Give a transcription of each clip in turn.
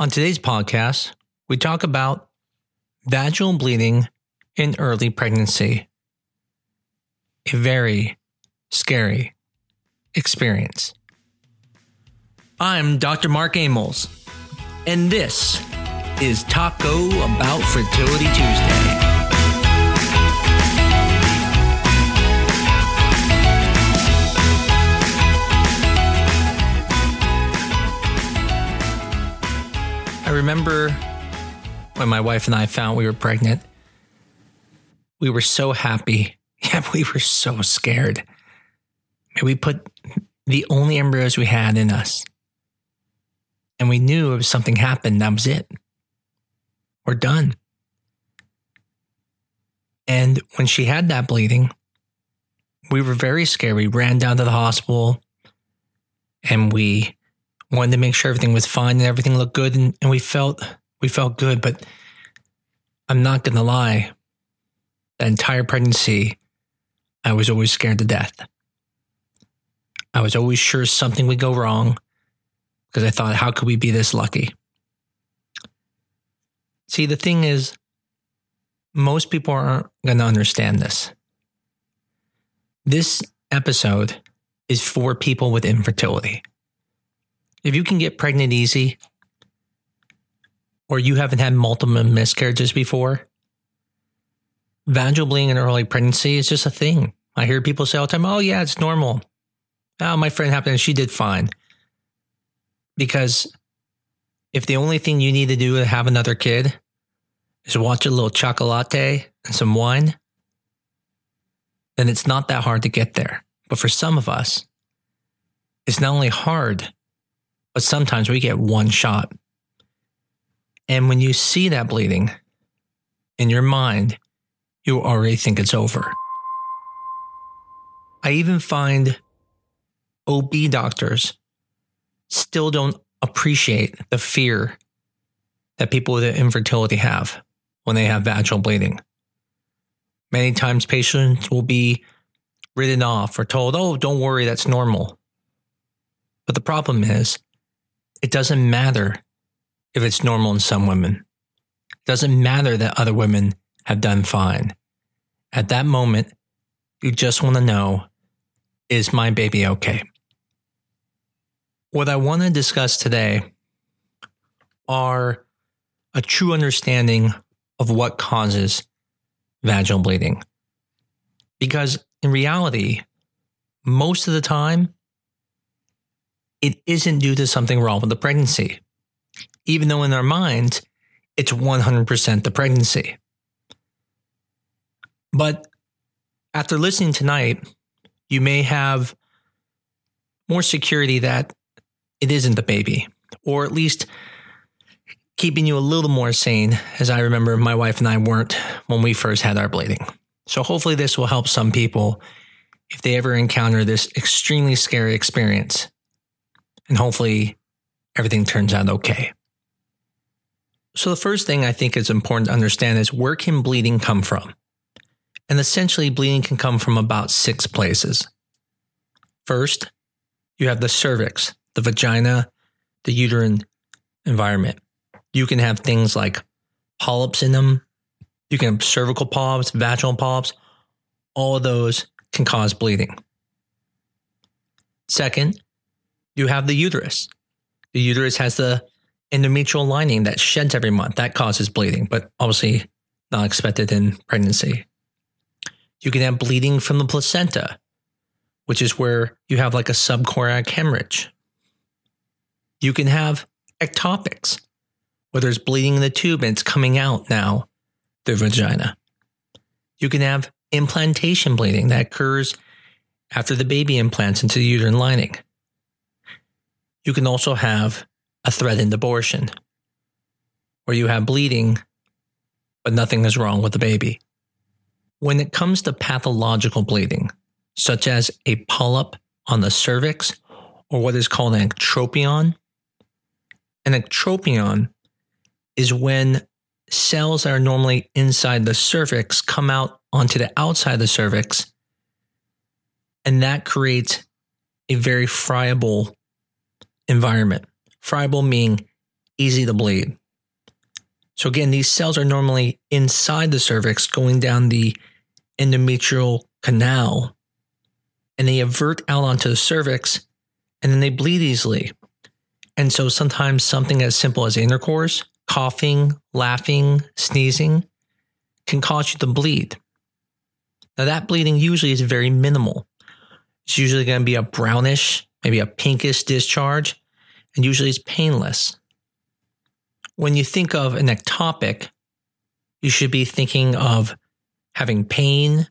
On today's podcast, we talk about vaginal bleeding in early pregnancy. A very scary experience. I'm Dr. Mark Amols, and this is Taco About Fertility Tuesday. I remember when my wife and I found we were pregnant. We were so happy. Yeah, we were so scared. We put the only embryos we had in us. And we knew if something happened, that was it. We're done. And when she had that bleeding, we were very scared. We ran down to the hospital and we wanted to make sure everything was fine and everything looked good and, and we felt we felt good but i'm not gonna lie that entire pregnancy i was always scared to death. I was always sure something would go wrong because i thought how could we be this lucky? See the thing is most people aren't gonna understand this. This episode is for people with infertility if you can get pregnant easy, or you haven't had multiple miscarriages before, vaginal bleeding in early pregnancy is just a thing. I hear people say all the time, oh, yeah, it's normal. Oh, my friend happened and she did fine. Because if the only thing you need to do to have another kid is watch a little chocolate and some wine, then it's not that hard to get there. But for some of us, it's not only hard, but sometimes we get one shot. And when you see that bleeding in your mind, you already think it's over. I even find OB doctors still don't appreciate the fear that people with infertility have when they have vaginal bleeding. Many times patients will be written off or told, oh, don't worry, that's normal. But the problem is, it doesn't matter if it's normal in some women. It doesn't matter that other women have done fine. At that moment, you just want to know is my baby okay? What I want to discuss today are a true understanding of what causes vaginal bleeding. Because in reality, most of the time, it isn't due to something wrong with the pregnancy, even though in our minds, it's 100% the pregnancy. But after listening tonight, you may have more security that it isn't the baby, or at least keeping you a little more sane, as I remember my wife and I weren't when we first had our bleeding. So hopefully, this will help some people if they ever encounter this extremely scary experience and hopefully everything turns out okay. So, the first thing I think is important to understand is where can bleeding come from? And essentially, bleeding can come from about six places. First, you have the cervix, the vagina, the uterine environment. You can have things like polyps in them. You can have cervical polyps, vaginal polyps. All of those can cause bleeding. Second, you have the uterus. The uterus has the endometrial lining that sheds every month. That causes bleeding, but obviously not expected in pregnancy. You can have bleeding from the placenta, which is where you have like a subchorionic hemorrhage. You can have ectopics, where there's bleeding in the tube and it's coming out now the vagina. You can have implantation bleeding that occurs after the baby implants into the uterine lining. You can also have a threatened abortion, where you have bleeding, but nothing is wrong with the baby. When it comes to pathological bleeding, such as a polyp on the cervix or what is called an ectropion, an ectropion is when cells that are normally inside the cervix come out onto the outside of the cervix, and that creates a very friable environment. Friable meaning easy to bleed. So, again, these cells are normally inside the cervix going down the endometrial canal and they avert out onto the cervix and then they bleed easily. And so sometimes something as simple as intercourse, coughing, laughing, sneezing can cause you to bleed. Now, that bleeding usually is very minimal. It's usually going to be a brownish, maybe a pinkish discharge, and usually it's painless. When you think of an ectopic, you should be thinking of having pain,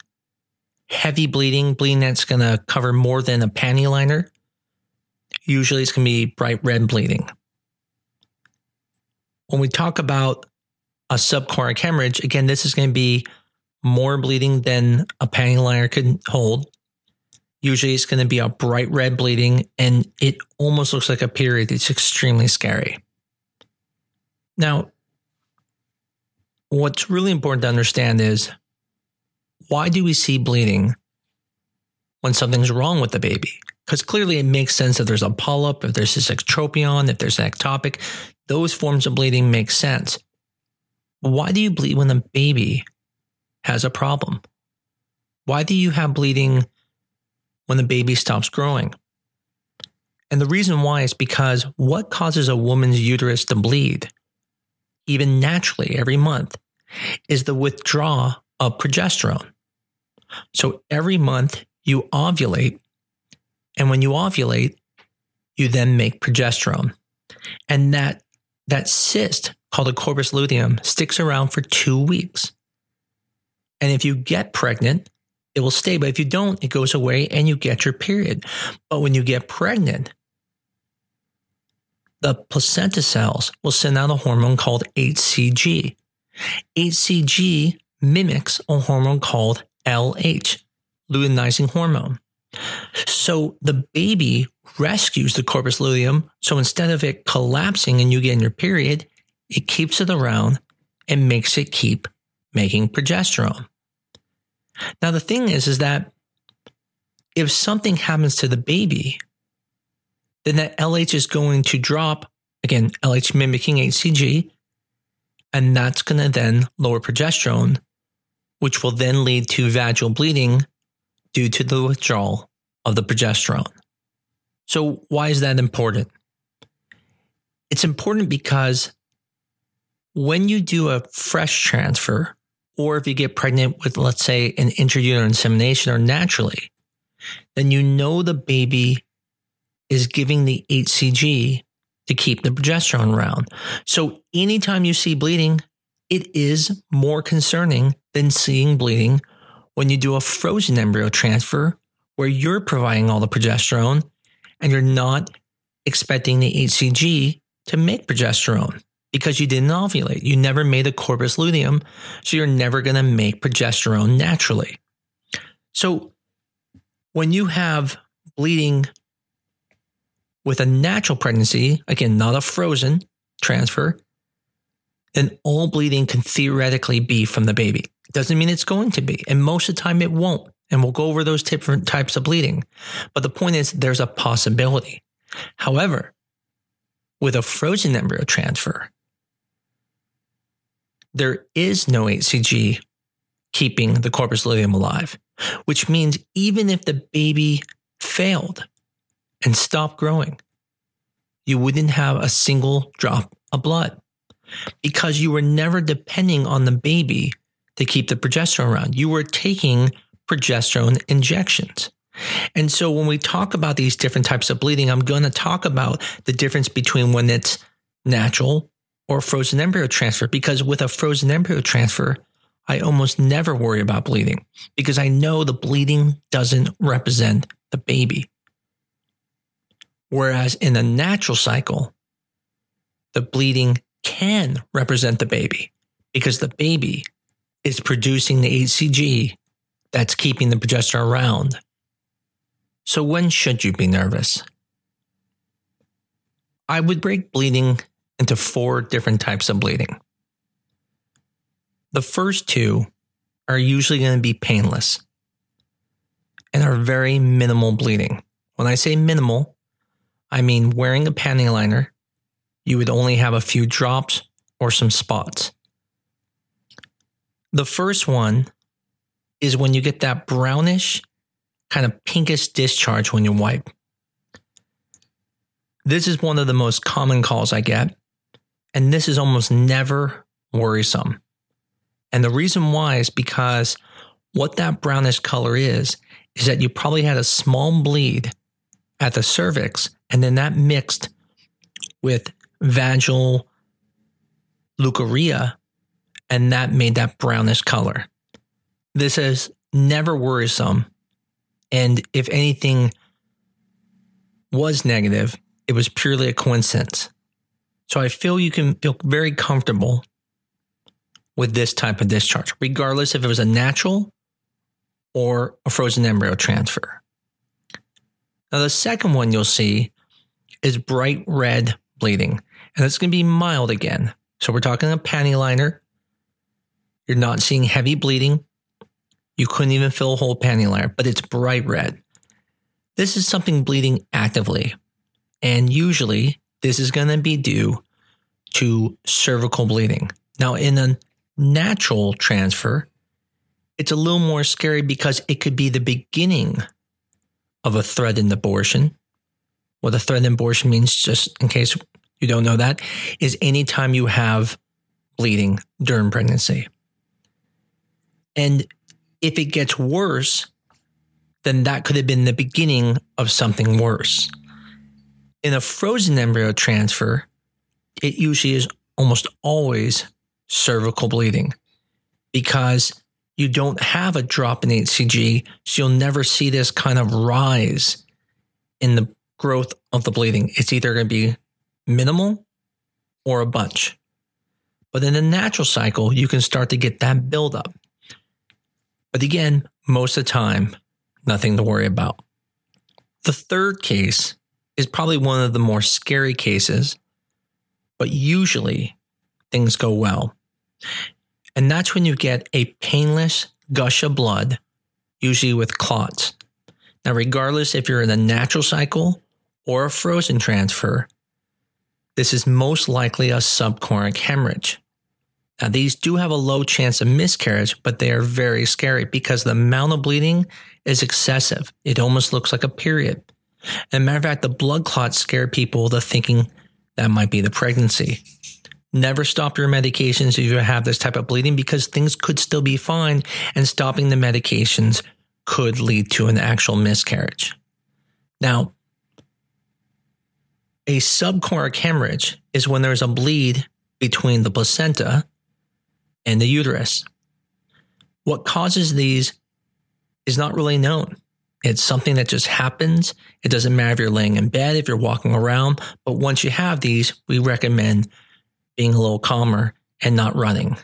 heavy bleeding, bleeding that's going to cover more than a panty liner. Usually it's going to be bright red bleeding. When we talk about a subchorionic hemorrhage, again, this is going to be more bleeding than a panty liner could hold. Usually it's going to be a bright red bleeding and it almost looks like a period. It's extremely scary. Now, what's really important to understand is why do we see bleeding when something's wrong with the baby? Because clearly it makes sense that there's a polyp, if there's this ectropion, if there's an ectopic, those forms of bleeding make sense. Why do you bleed when the baby has a problem? Why do you have bleeding when the baby stops growing? And the reason why is because what causes a woman's uterus to bleed, even naturally every month, is the withdrawal of progesterone. So every month you ovulate, and when you ovulate, you then make progesterone. And that, that cyst called a corpus luteum sticks around for two weeks. And if you get pregnant, it will stay. But if you don't, it goes away and you get your period. But when you get pregnant, the placenta cells will send out a hormone called HCG. HCG mimics a hormone called LH, luteinizing hormone. So the baby rescues the corpus luteum. So instead of it collapsing and you getting your period, it keeps it around and makes it keep making progesterone. Now the thing is, is that if something happens to the baby, then that LH is going to drop again, LH mimicking HCG, and that's going to then lower progesterone, which will then lead to vaginal bleeding due to the withdrawal of the progesterone. So, why is that important? It's important because when you do a fresh transfer, or if you get pregnant with, let's say, an intrauterine insemination or naturally, then you know the baby is giving the HCG to keep the progesterone around. So anytime you see bleeding, it is more concerning than seeing bleeding when you do a frozen embryo transfer where you're providing all the progesterone and you're not expecting the HCG to make progesterone because you didn't ovulate. You never made a corpus luteum, so you're never going to make progesterone naturally. So when you have bleeding with a natural pregnancy, again, not a frozen transfer, then all bleeding can theoretically be from the baby. Doesn't mean it's going to be. And most of the time it won't. And we'll go over those different types of bleeding. But the point is, there's a possibility. However, with a frozen embryo transfer, there is no HCG keeping the corpus luteum alive, which means even if the baby failed and stopped growing, you wouldn't have a single drop of blood because you were never depending on the baby to keep the progesterone around. You were taking progesterone injections. And so when we talk about these different types of bleeding, I'm going to talk about the difference between when it's natural or frozen embryo transfer because with a frozen embryo transfer, I almost never worry about bleeding because I know the bleeding doesn't represent the baby. Whereas in a natural cycle, the bleeding can represent the baby because the baby is producing the HCG that's keeping the progesterone around. So, when should you be nervous? I would break bleeding into four different types of bleeding. The first two are usually going to be painless and are very minimal bleeding. When I say minimal, I mean wearing a panty liner you would only have a few drops or some spots. The first one is when you get that brownish, kind of pinkish discharge when you wipe. This is one of the most common calls I get, and this is almost never worrisome. And the reason why is because what that brownish color is, is that you probably had a small bleed at the cervix, and then that mixed with vaginal leukorrhea, and that made that brownish color. This is never worrisome. And if anything was negative, it was purely a coincidence. So I feel you can feel very comfortable with this type of discharge, regardless if it was a natural or a frozen embryo transfer. Now, the second one you'll see is bright red bleeding, and it's going to be mild again. So we're talking a panty liner. You're not seeing heavy bleeding. You couldn't even fill a whole panty liner, but it's bright red. This is something bleeding actively. And usually, this is going to be due to cervical bleeding. Now, in a natural transfer, it's a little more scary because it could be the beginning of a threatened abortion. What a threatened abortion means, just in case you don't know that, is anytime you have bleeding during pregnancy. And if it gets worse, then that could have been the beginning of something worse. In a frozen embryo transfer, it usually is almost always cervical bleeding because you don't have a drop in HCG, so you'll never see this kind of rise in the growth of the bleeding. It's either going to be minimal or a bunch. But in the natural cycle, you can start to get that buildup. But again, most of the time, nothing to worry about. The third case is probably one of the more scary cases, but usually things go well. And that's when you get a painless gush of blood, usually with clots. Now, regardless if you're in a natural cycle or a frozen transfer, this is most likely a subchorionic hemorrhage. Now, these do have a low chance of miscarriage, but they are very scary because the amount of bleeding is excessive. It almost looks like a period. And matter of fact, the blood clots scare people to thinking that might be the pregnancy. Never stop your medications if you have this type of bleeding because things could still be fine and stopping the medications could lead to an actual miscarriage. Now, a subchorionic hemorrhage is when there's a bleed between the placenta and the uterus. What causes these is not really known. It's something that just happens. It doesn't matter if you're laying in bed, if you're walking around, but once you have these, we recommend being a little calmer and not running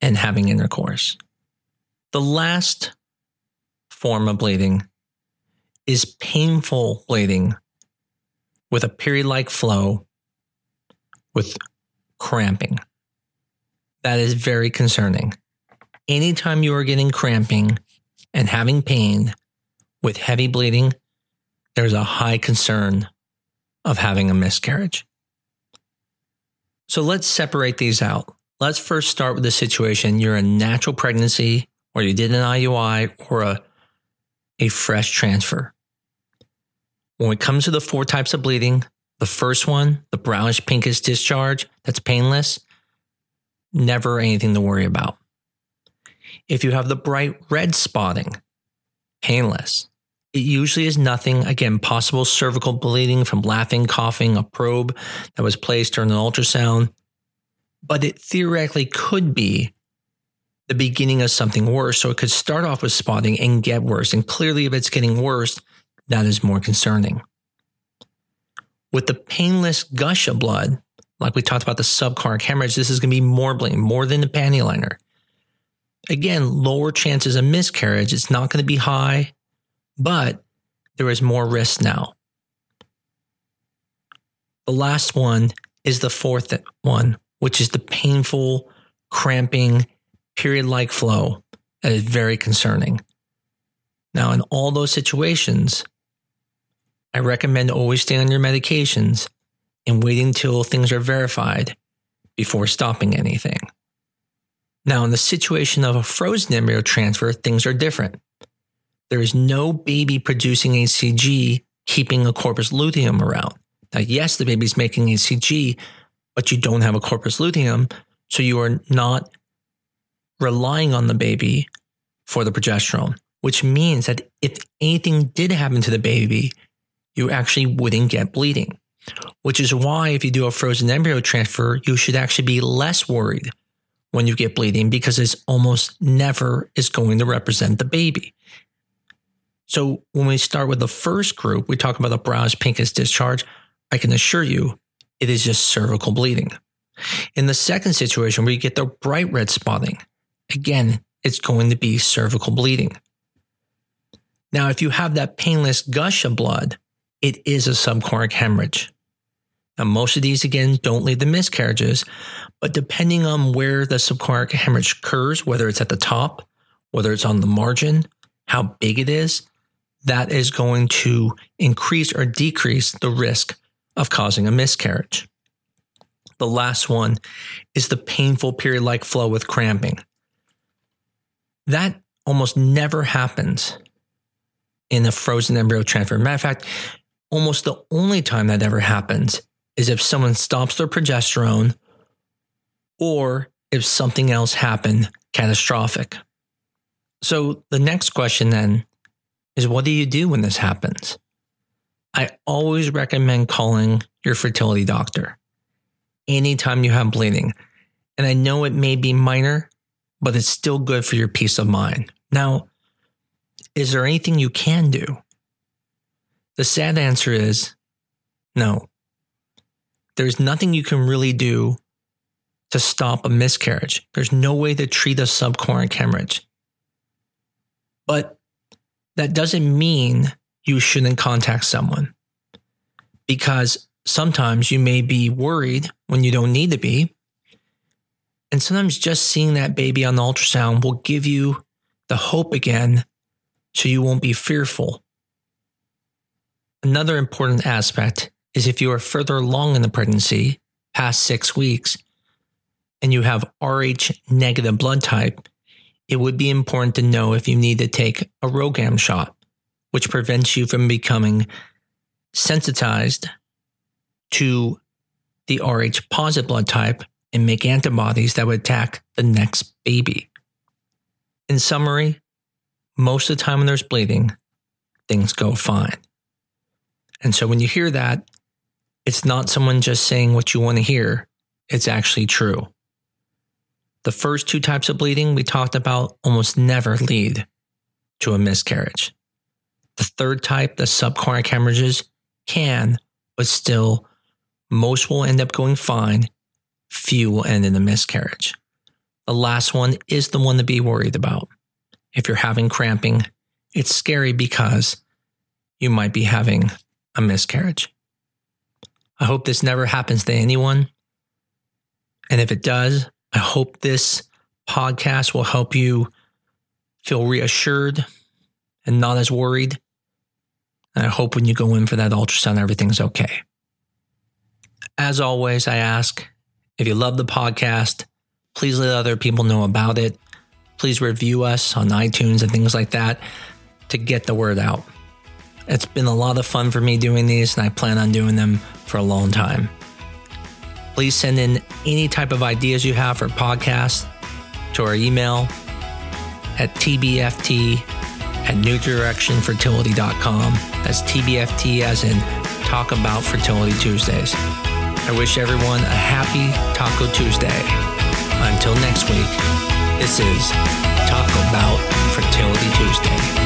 and having intercourse. The last form of bleeding is painful bleeding with a period like flow with cramping. That is very concerning. Anytime you are getting cramping and having pain with heavy bleeding, there's a high concern of having a miscarriage. So let's separate these out. Let's first start with the situation you're a natural pregnancy, or you did an IUI, or a, a fresh transfer. When it comes to the four types of bleeding, the first one, the brownish pinkish discharge that's painless, never anything to worry about. If you have the bright red spotting, painless. It usually is nothing. Again, possible cervical bleeding from laughing, coughing, a probe that was placed during an ultrasound. But it theoretically could be the beginning of something worse. So it could start off with spotting and get worse. And clearly, if it's getting worse, that is more concerning. With the painless gush of blood, like we talked about the subchorionic hemorrhage, this is going to be more bleeding, more than the panty liner. Again, lower chances of miscarriage. It's not going to be high but there is more risk now. The last one is the fourth one, which is the painful, cramping, period like flow that is very concerning. Now, in all those situations, I recommend always staying on your medications and waiting until things are verified before stopping anything. Now, in the situation of a frozen embryo transfer, things are different. There is no baby producing HCG keeping a corpus luteum around. Now, yes, the baby's making HCG, but you don't have a corpus luteum, so you are not relying on the baby for the progesterone, which means that if anything did happen to the baby, you actually wouldn't get bleeding. Which is why, if you do a frozen embryo transfer, you should actually be less worried when you get bleeding because it's almost never is going to represent the baby. So when we start with the first group, we talk about the browse pincus discharge. I can assure you it is just cervical bleeding. In the second situation where you get the bright red spotting, again, it's going to be cervical bleeding. Now, if you have that painless gush of blood, it is a subchorionic hemorrhage. Now, most of these, again, don't lead to miscarriages, but depending on where the subchorionic hemorrhage occurs, whether it's at the top, whether it's on the margin, how big it is, that is going to increase or decrease the risk of causing a miscarriage. The last one is the painful period like flow with cramping. That almost never happens in a frozen embryo transfer. Matter of fact, almost the only time that ever happens is if someone stops their progesterone or if something else happened catastrophic. So the next question then is what do you do when this happens? I always recommend calling your fertility doctor anytime you have bleeding. And I know it may be minor, but it's still good for your peace of mind. Now, is there anything you can do? The sad answer is no. There's nothing you can really do to stop a miscarriage. There's no way to treat a subchorionic hemorrhage. But that doesn't mean you shouldn't contact someone because sometimes you may be worried when you don't need to be. And sometimes just seeing that baby on the ultrasound will give you the hope again so you won't be fearful. Another important aspect is if you are further along in the pregnancy, past six weeks, and you have Rh negative blood type, it would be important to know if you need to take a RhoGAM shot, which prevents you from becoming sensitized to the Rh positive blood type and make antibodies that would attack the next baby. In summary, most of the time when there's bleeding, things go fine. And so when you hear that, it's not someone just saying what you want to hear, it's actually true. The first two types of bleeding we talked about almost never lead to a miscarriage. The third type, the subchorionic hemorrhages, can, but still, most will end up going fine. Few will end in a miscarriage. The last one is the one to be worried about. If you're having cramping, it's scary because you might be having a miscarriage. I hope this never happens to anyone. And if it does, I hope this podcast will help you feel reassured and not as worried. And I hope when you go in for that ultrasound, everything's okay. As always, I ask if you love the podcast, please let other people know about it. Please review us on iTunes and things like that to get the word out. It's been a lot of fun for me doing these, and I plan on doing them for a long time. Please send in any type of ideas you have for podcasts to our email at tbft at newdirectionfertility.com. That's TBFT as in Talk About Fertility Tuesdays. I wish everyone a happy Taco Tuesday. Until next week, this is Talk About Fertility Tuesday.